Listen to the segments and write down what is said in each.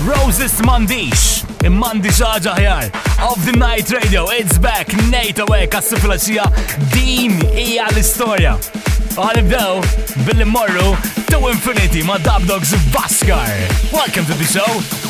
Roses mandish, mandish ħaġa ħjar. Of the Night Radio, it's back, Nate Away, għas-siflaxija, din hija l-istoria. Għanibdew billi morru to Infinity ma' Dub Dogs Vaskar. Welcome to the show.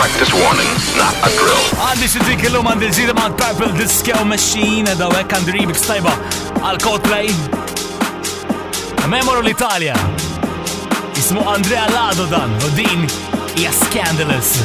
Practice warning, not a drill. Għandi xidrik il-lum għandi zida ma' Purple Disco Machine da' wek għandi remix tajba għal Coldplay. Memoru l-Italja. Ismu Andrea Lado dan u din hija Scandalous.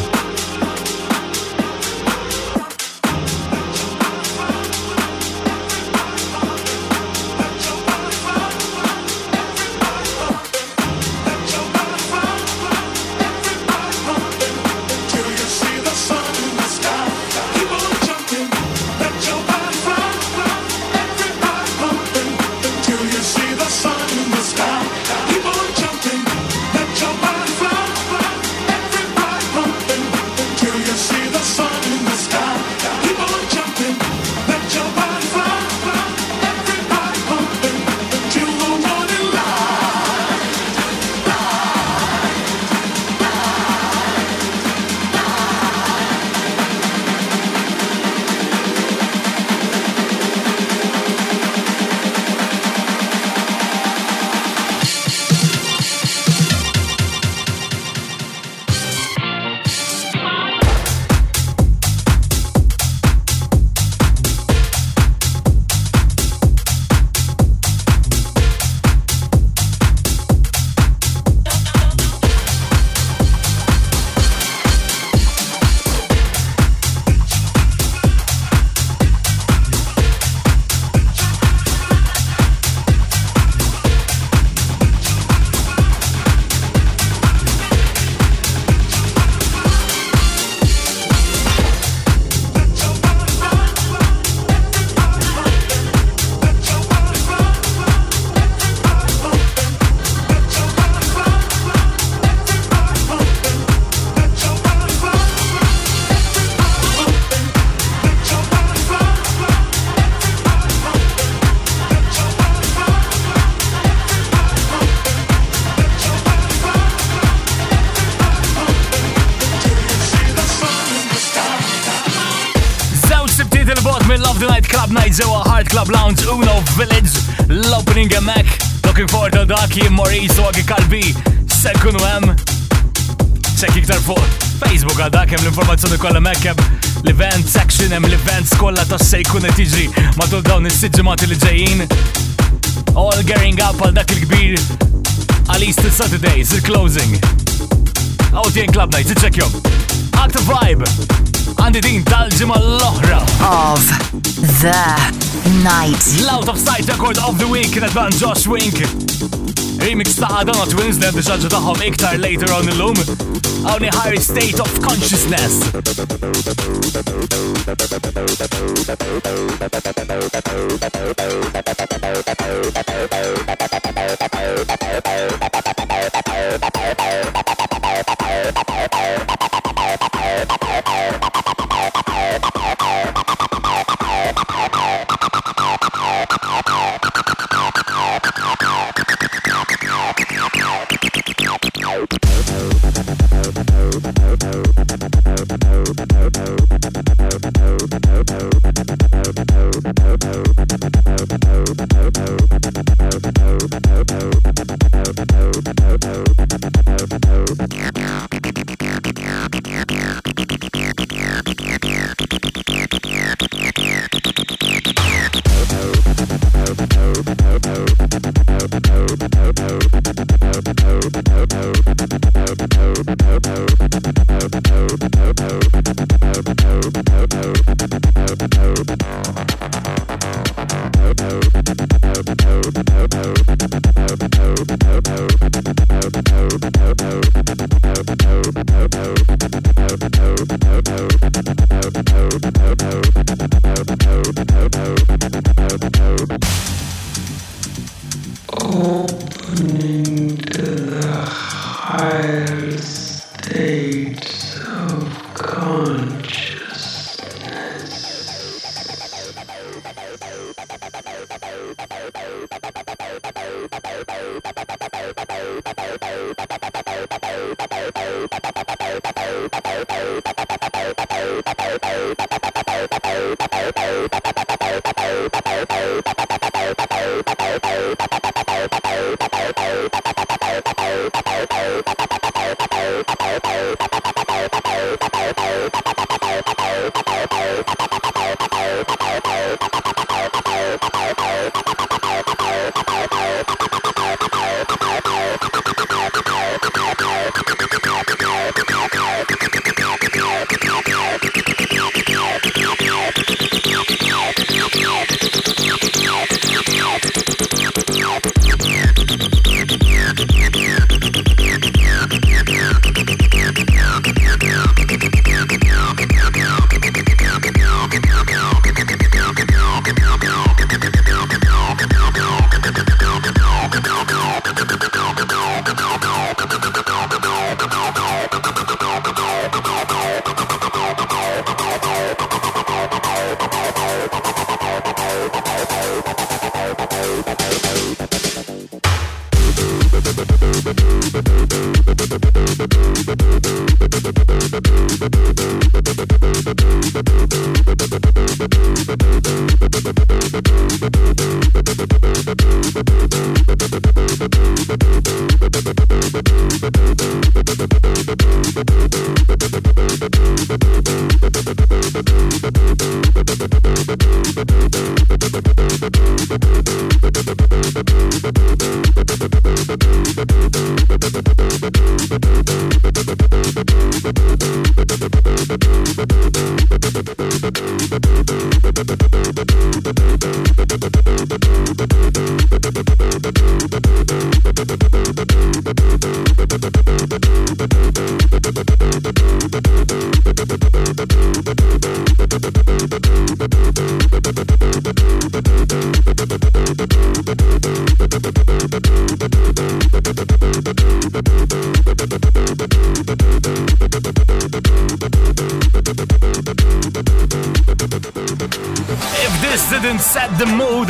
To dak jim Maurice u kalbi, sekkunu em. Sekk iktar fuq Facebook għal dak l-informazzjoni kollha mekkem l-event section hemm l-events kollha tas se jkun qed jiġri matul dawn is-siġġimati li ġejjin. All gearing up għal dak il-kbir għal Easter Saturdays, il-closing. Outien Club Nights, iċċekjom. Active Vibe, għandi din tal-ġimma l-oħra. Of the night. L-out of sight record of the week kienet Josh Wink. Remix ta' Adana Twins li għaddi taħħom iktar later on il-lum. Għawni higher state of consciousness.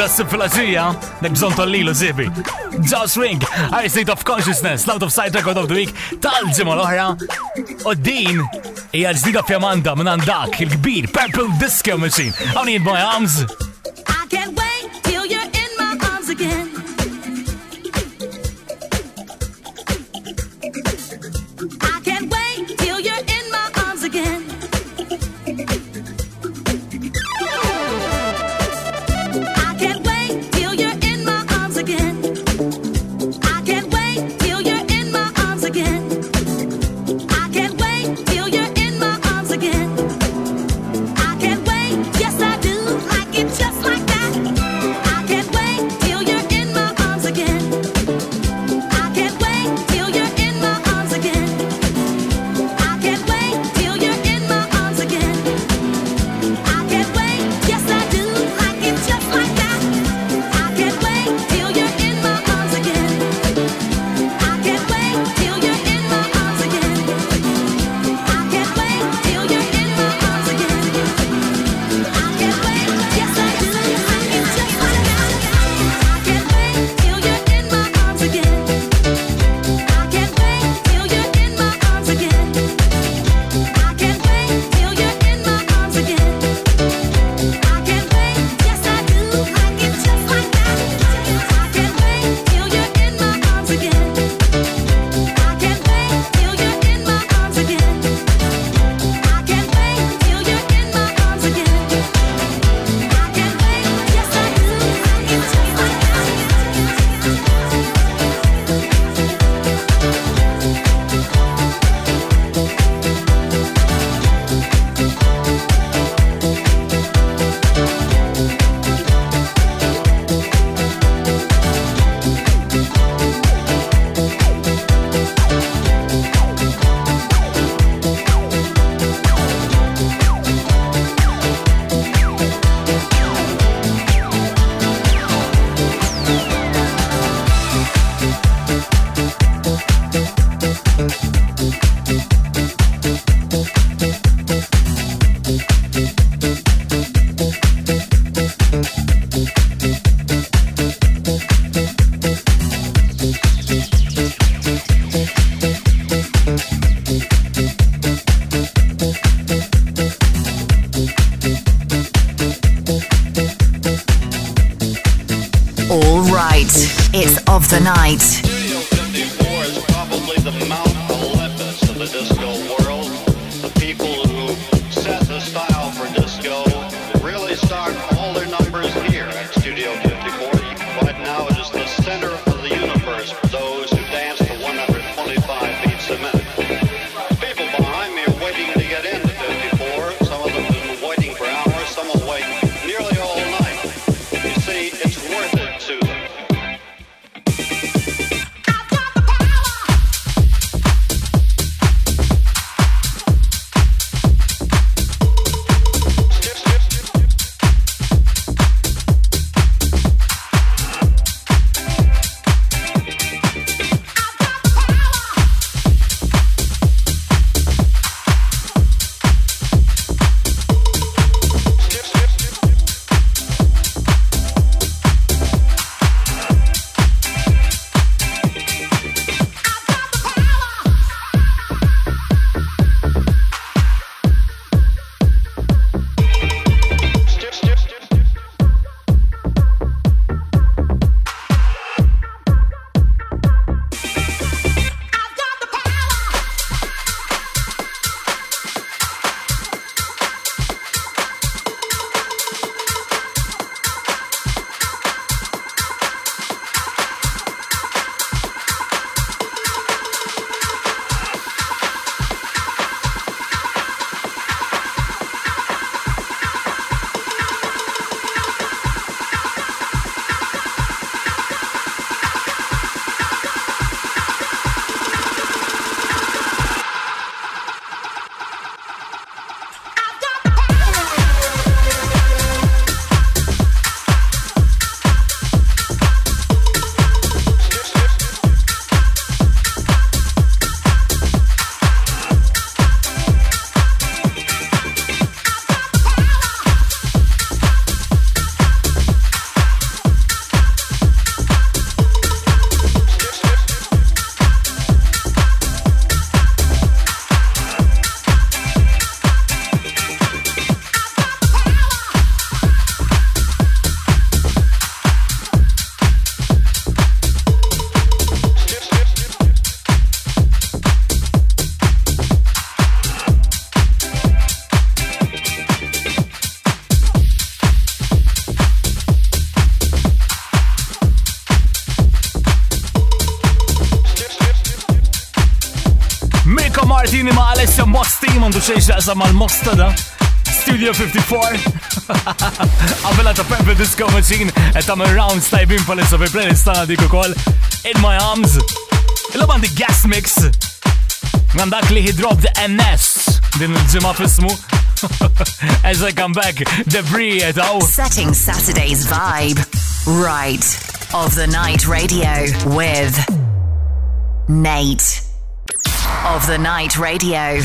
Sifilazija, nek bżon tal-lilu zibi. Joss Ring, I State of Consciousness, Loud of Sight Record of the Week, tal-ġimma l-oħra. U din, hija ġdida fjamanda minn għandak, il-kbir, Purple Disco Machine. Għawni need my arms. Mandu xejn xaqsa mal-Mosta da. Studio 54. Għabela ta' Purple Disco Machine, et ta' rounds tajbin palissa fi playlist ta' dik ukoll. In My Arms. Illa bandi Gas Mix. Għandak li he dropped NS. Din il-ġimma fismu. As I come back, debris et aw. Setting Saturday's vibe. Right. Of the Night Radio with Nate. Of the Night Radio.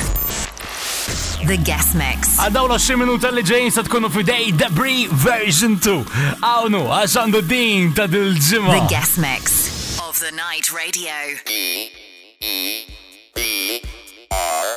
The Guest Mix. Għaddaw la xi minuta li ġejn se tkunu fidej Debris version 2. Għawnu, għax għandu din ta' dil-ġimma. The Guest Mix. Of the Night Radio. All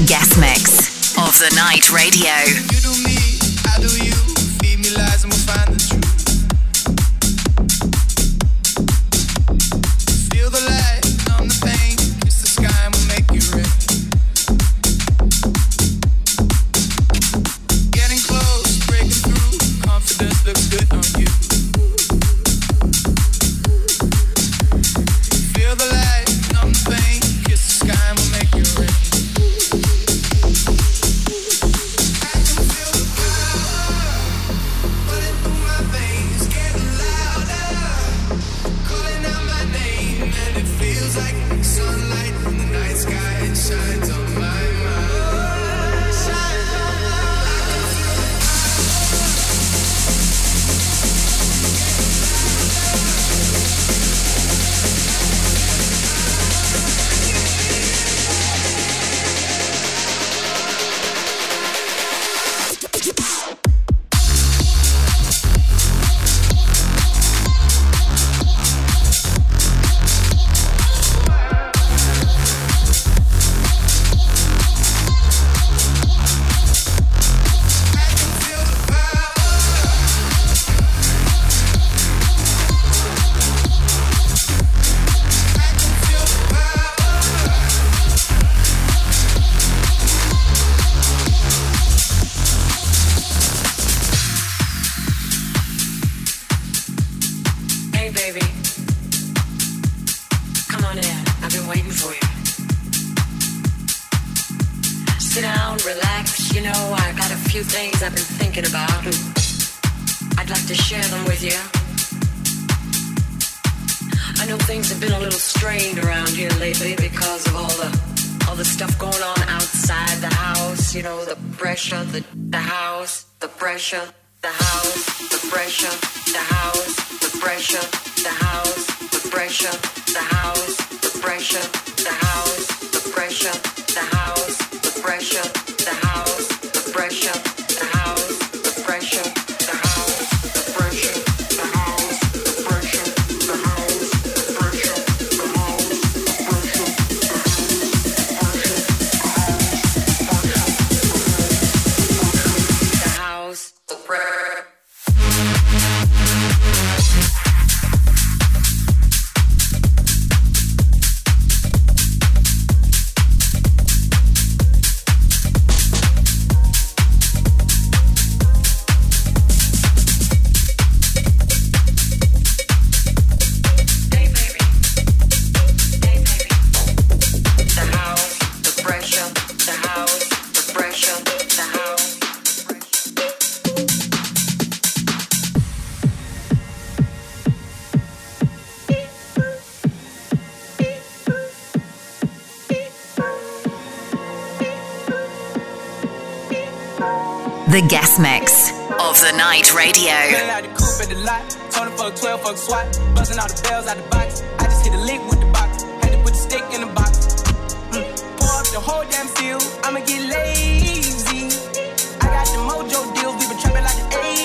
guest mix of the night radio. Tony fuck 12 fuck SWAT, all the bells out the box. I just hit a with the box, had to put the stick in the box. Mm. Pour up the whole damn I'ma get lazy. I got the mojo deals, we been trapping like the 80s.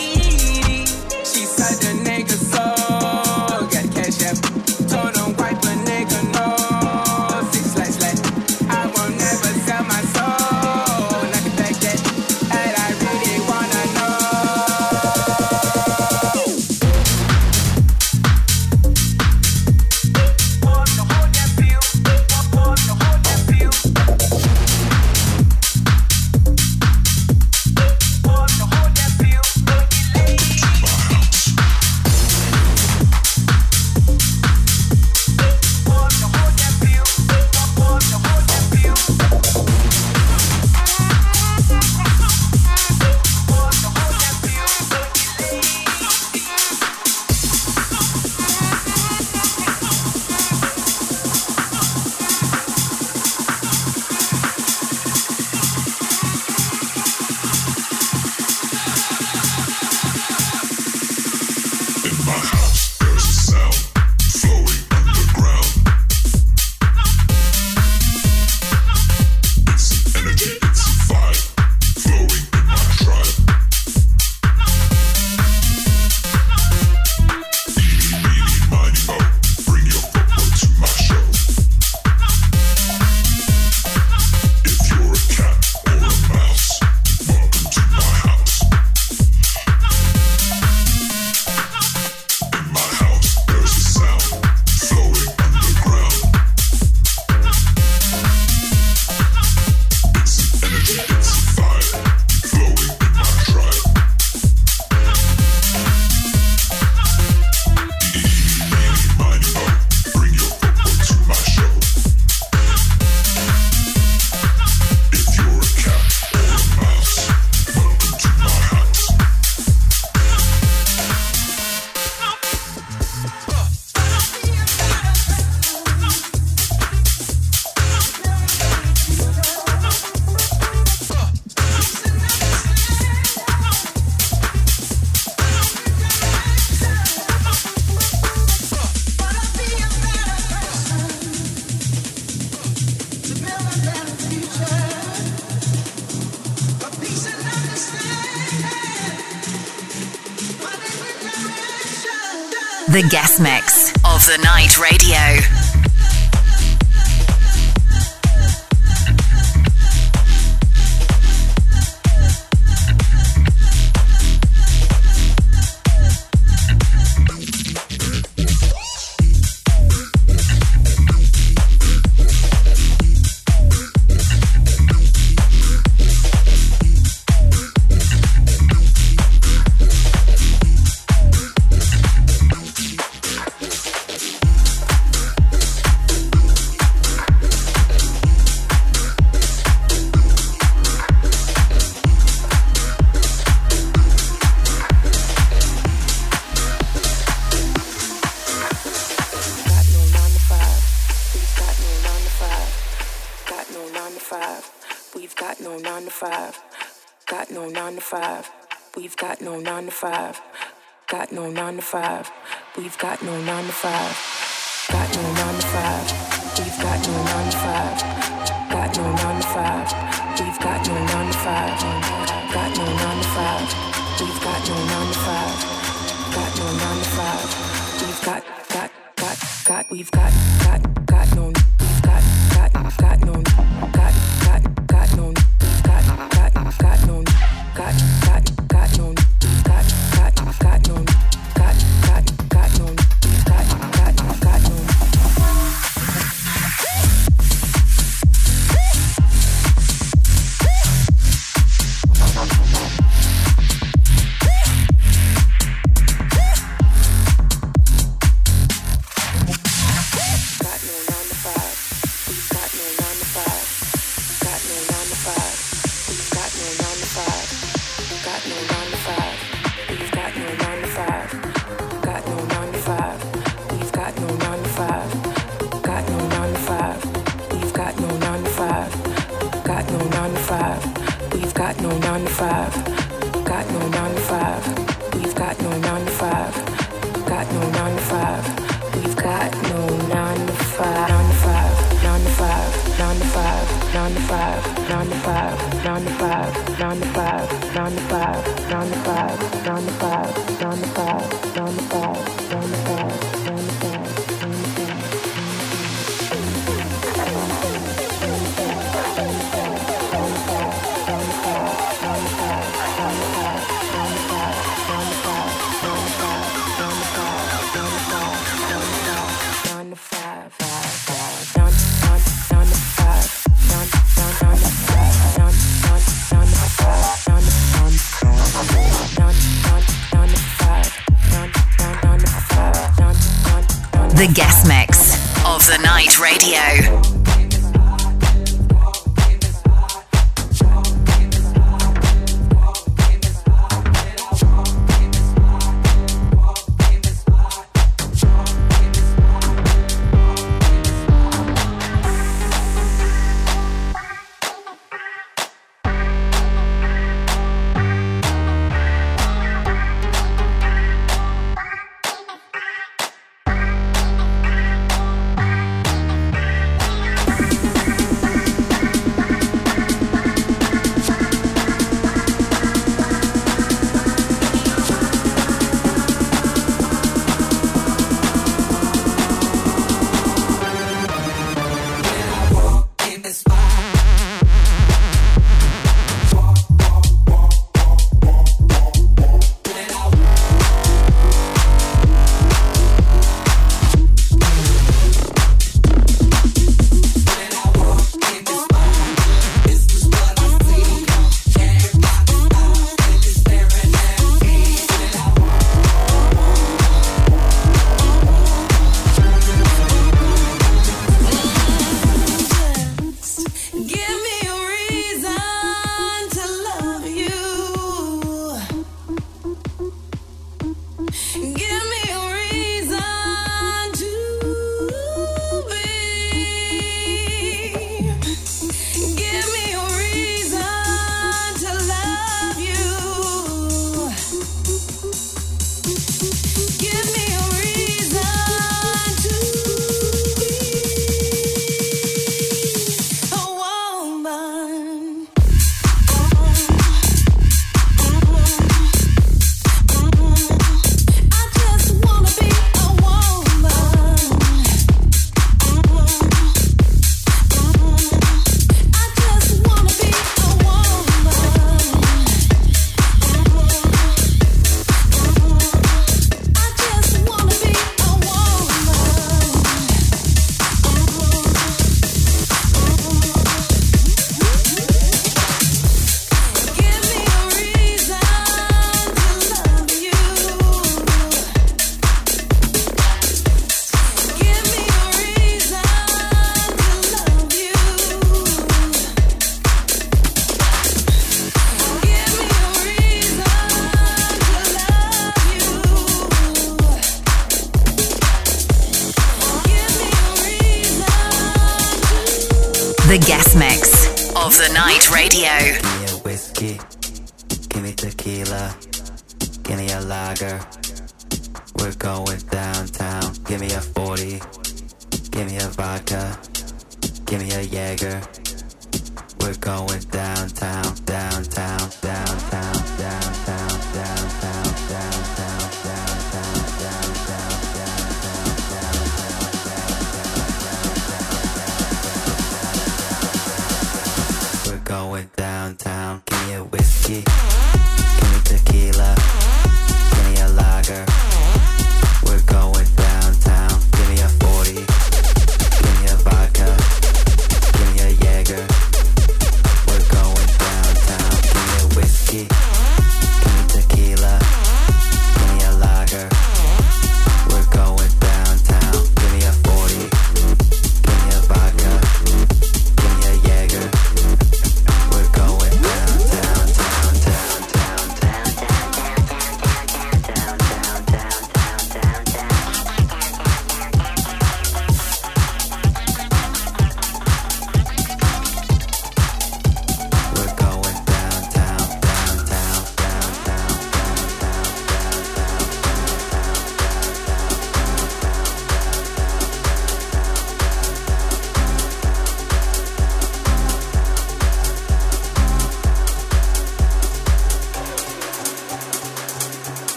The guest mix of the night radio. Five. We've got no nine to five. Got no nine to five. We've got no nine to five. Got no nine to five. We've got no nine to five. Got no nine to five. We've got no nine to five. Got no nine to five. We've got got got got. We've got got got no. We've got got got no. Got got got no. Got no. Got Radio.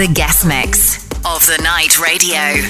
The guest mix of the night radio.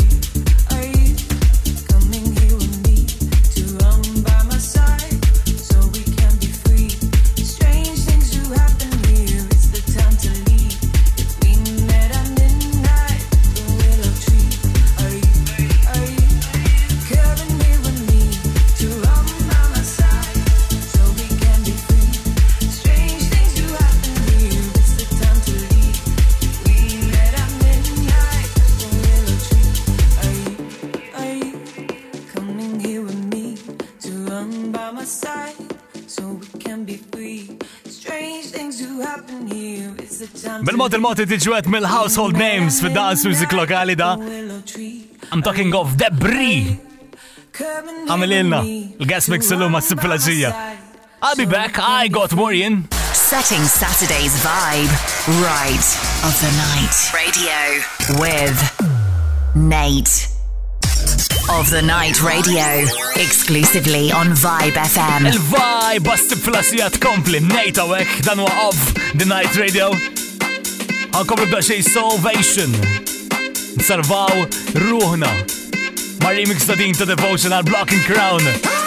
away. Bil-mod il-mod tiġwet mill-household names fid dance music lokali da. I'm talking of Debris. Għamililna, il-gas mix l-lum għas I'll be back, I got Morian. Setting Saturday's vibe right of the night. Radio with Nate. Of the Night Radio, exclusively on Vibe FM. Il-vibe għastib fil-asijat kompli, Nate għawek, dan wa of the Night Radio. Għankom nibda xej Salvation. Nsarvaw ruħna. Ma remix ta' din ta' Devotion għal Blocking Crown.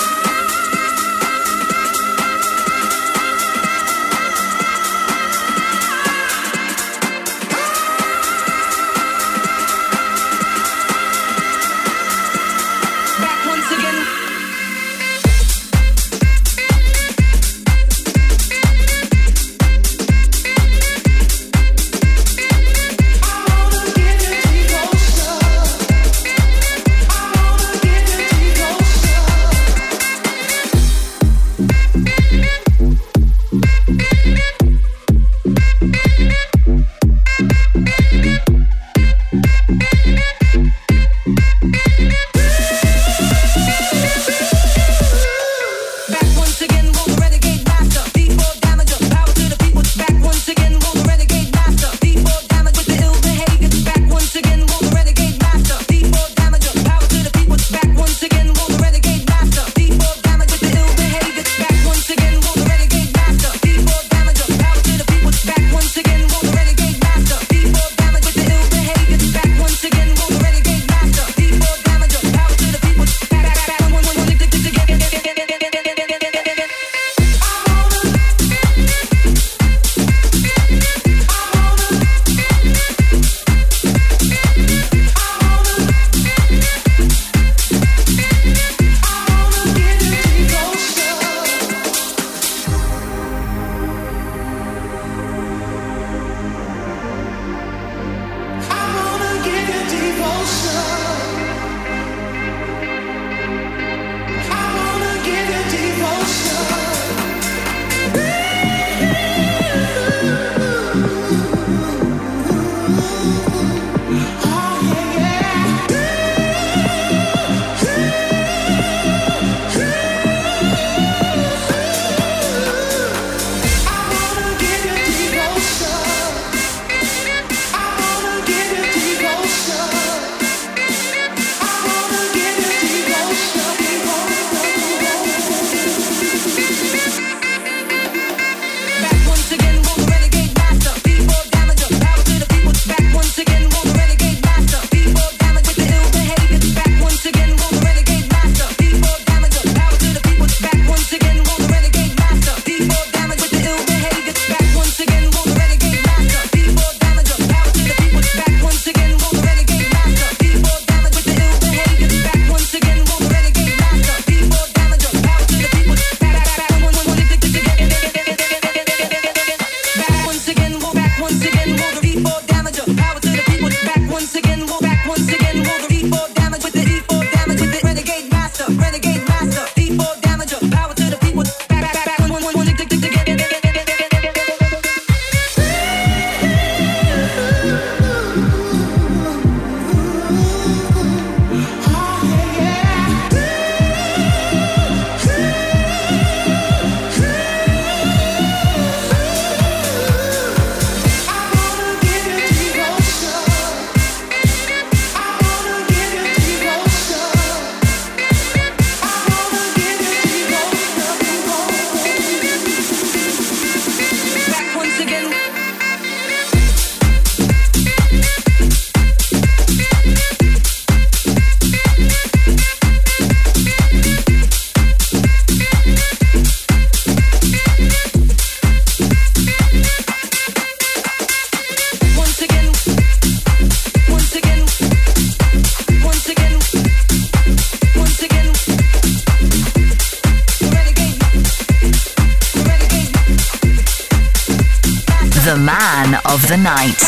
the night.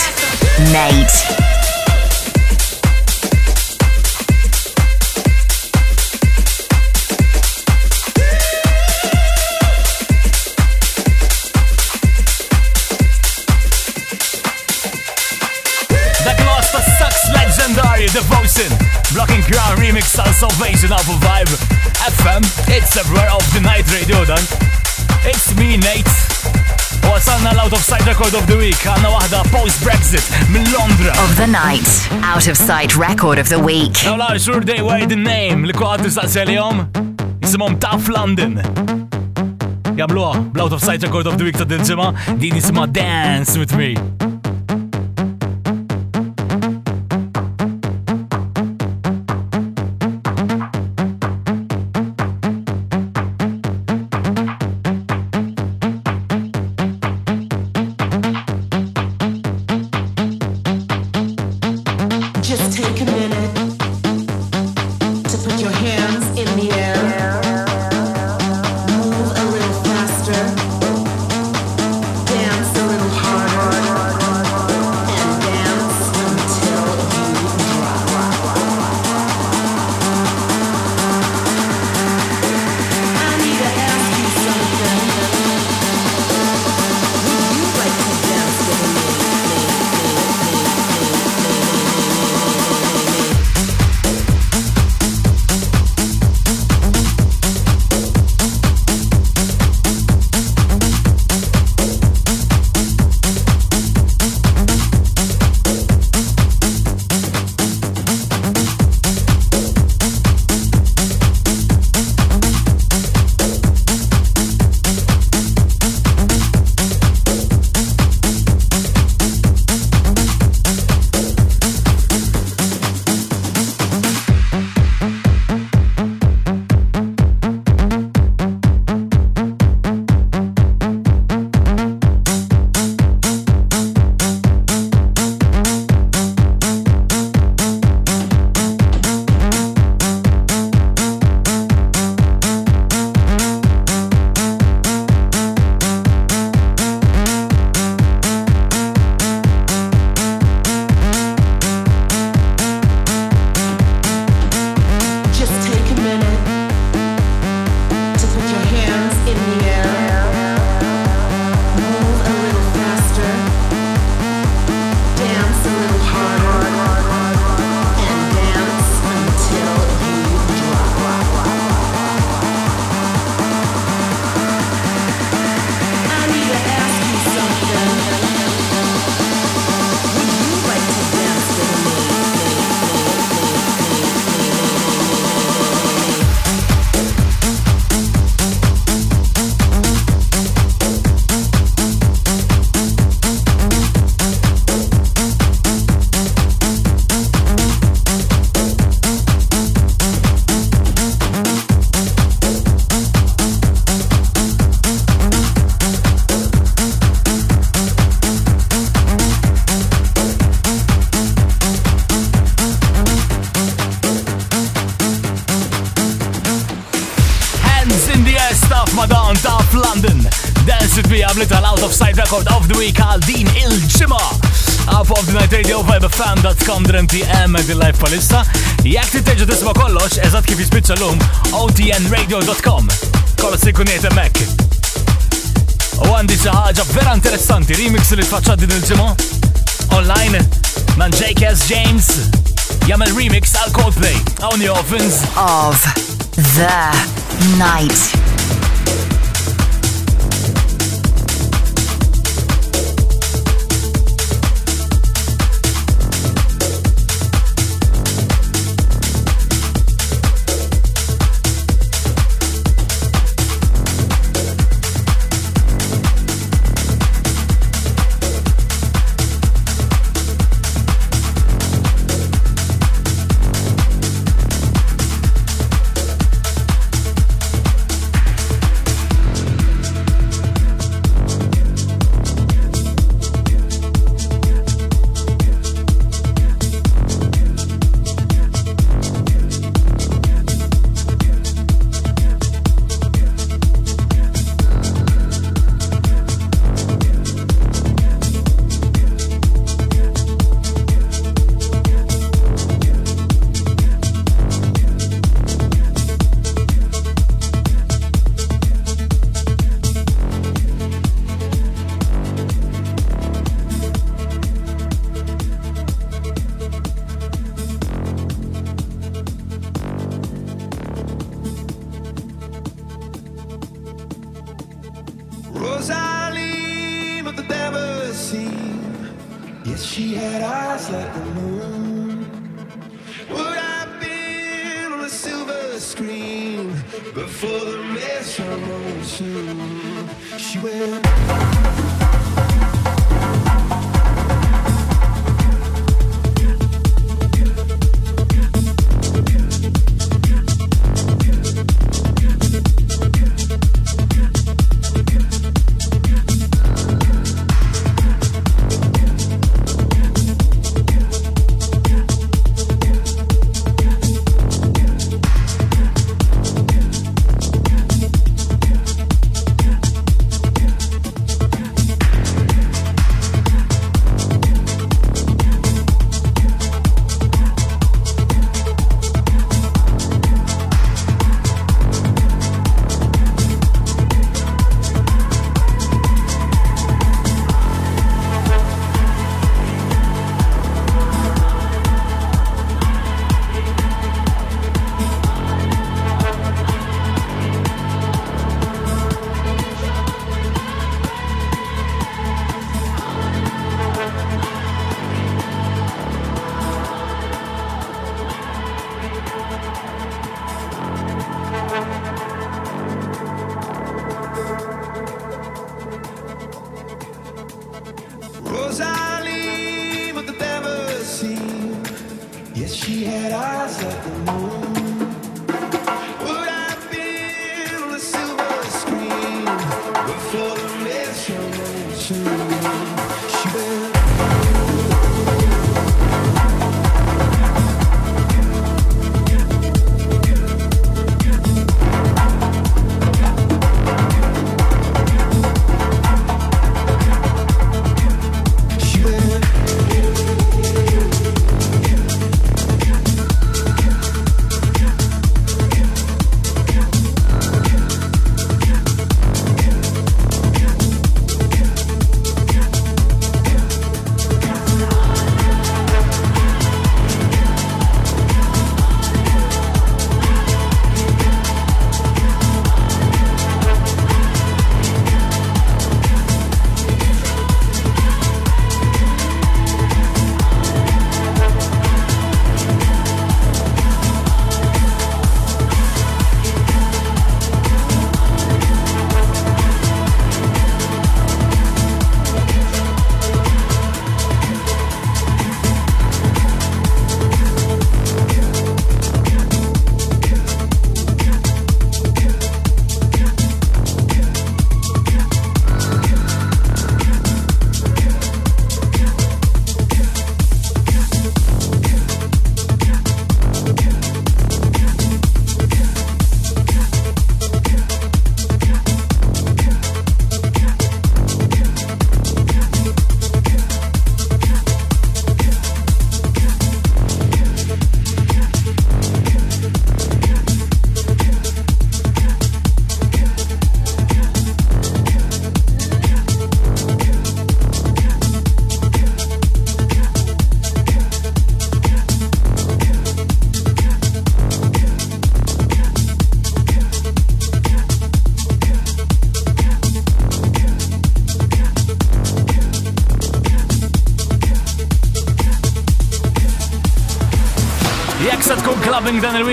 Nate. the Devotion, Blocking Ground Remix on Salvation Alpha Vibe FM. It's a rare of the night radio done. It's me, Nate. U għasanna l-Out of Sight Record of the Week għanna wahda post-Brexit minn Londra. Of the night. Out of sight record of the week. Now la sure they were the name li kuħad nistaqselijom. Jisimom Tough London. Jabluha, bl-Out of Sight Record of the Week ta' din ġimma, din jisima Dance With Me. 100 PM di live palista. Jek ti teġu tisma kollox, eżat kif jisbitċa l-lum, otnradio.com. Kollox ikuniet emmek. U għandi ħaġa vera interessanti, remix li tfaċċa din il-ġimgħa. Online, man JKS James, jagħmel remix għal Coldplay, Only Ovens. Of the night.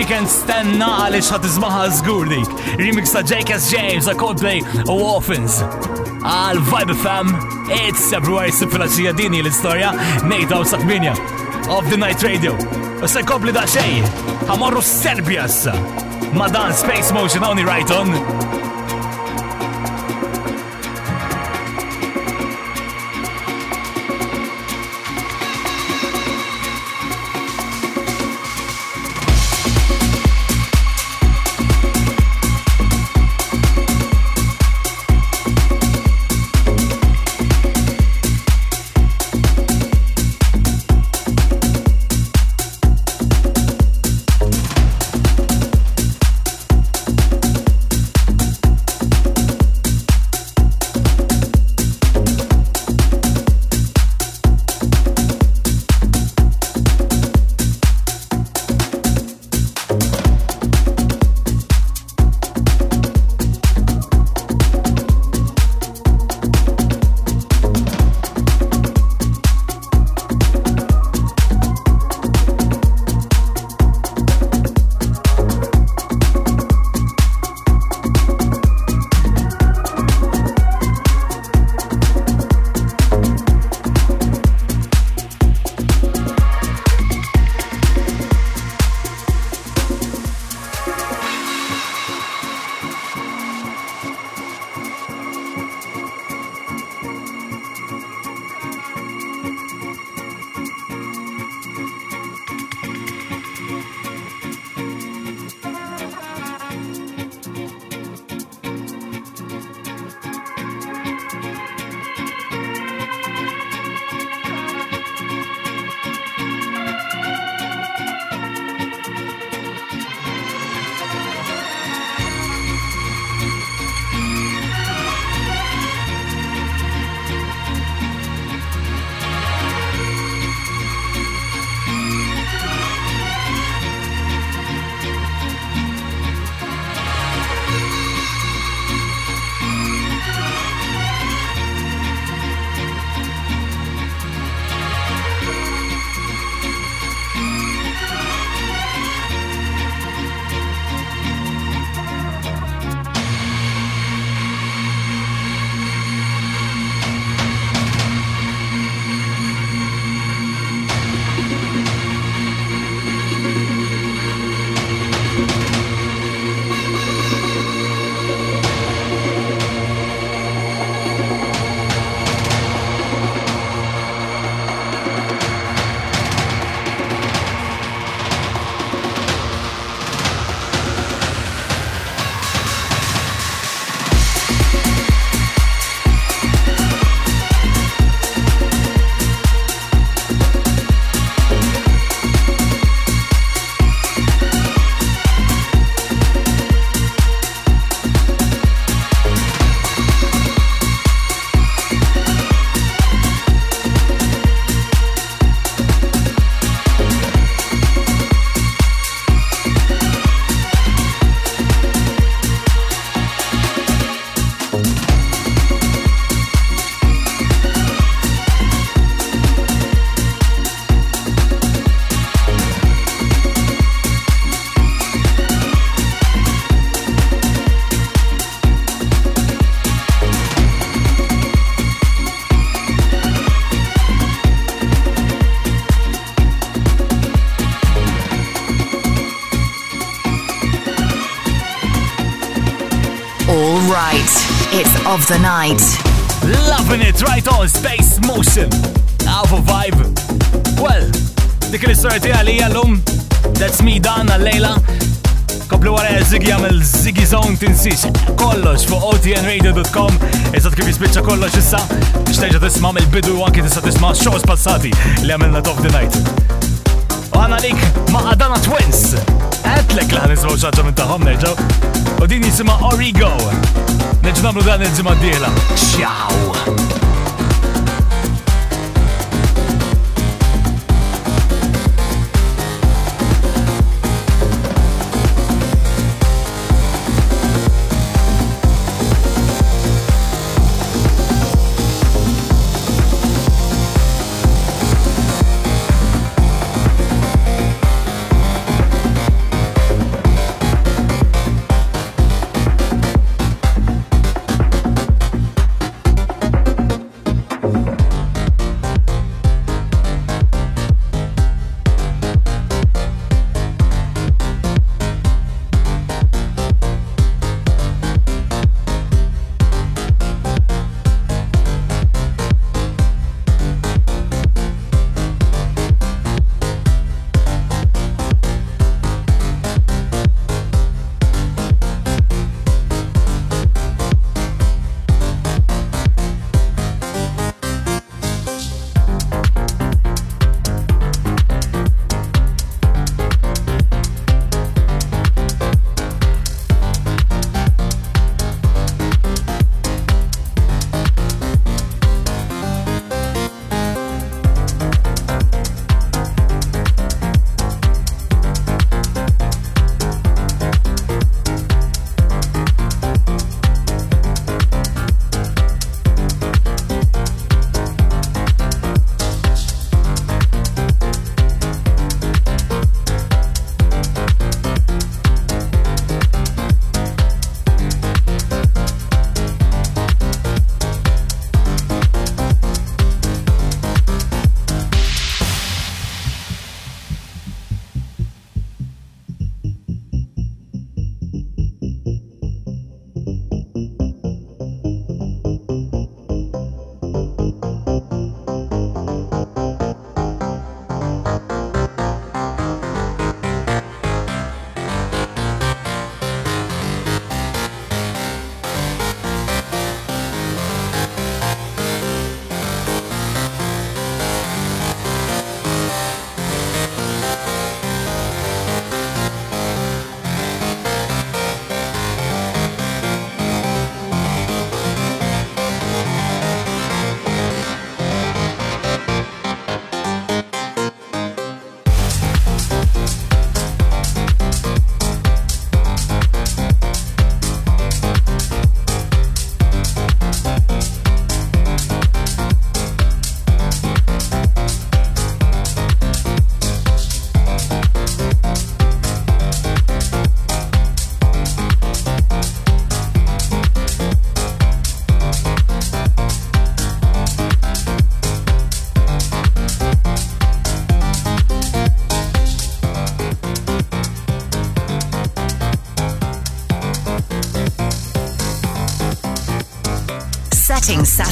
Weekend stenna għalix ħat izmaħa zgur dik. Remix ta' J.K.S. James, a Coldplay u Orphans. Għal Vibe FM, it's February sifilaxija dini l-istoria, nejta u sakminja. Of the Night Radio. U se kompli da xej, ħamorru Serbia issa. Madan Space Motion only right on. Of the night. Loving it right on Space Motion. Alpha Vibe. Well, dik l-istoria tiegħi għallum. That's me dan għal-lejla. Koplu wara Ziggy għamil Ziggy Zone tinsix kollox fuq otnradio.com Iżad kif jispiċċa kollox issa Ixtejġa tisma' mill-bidu u anki tista' tisma' shows passati li għamilna Top the Night. U għana lik ma' Adana Twins. Għetlek li għanismaw xaġa minn taħom nerġaw. U din jisima Origo. Neġnamlu dan il-ġimma d-diela. Ciao!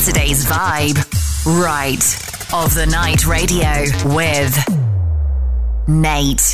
Saturday's vibe right of the night radio with Nate.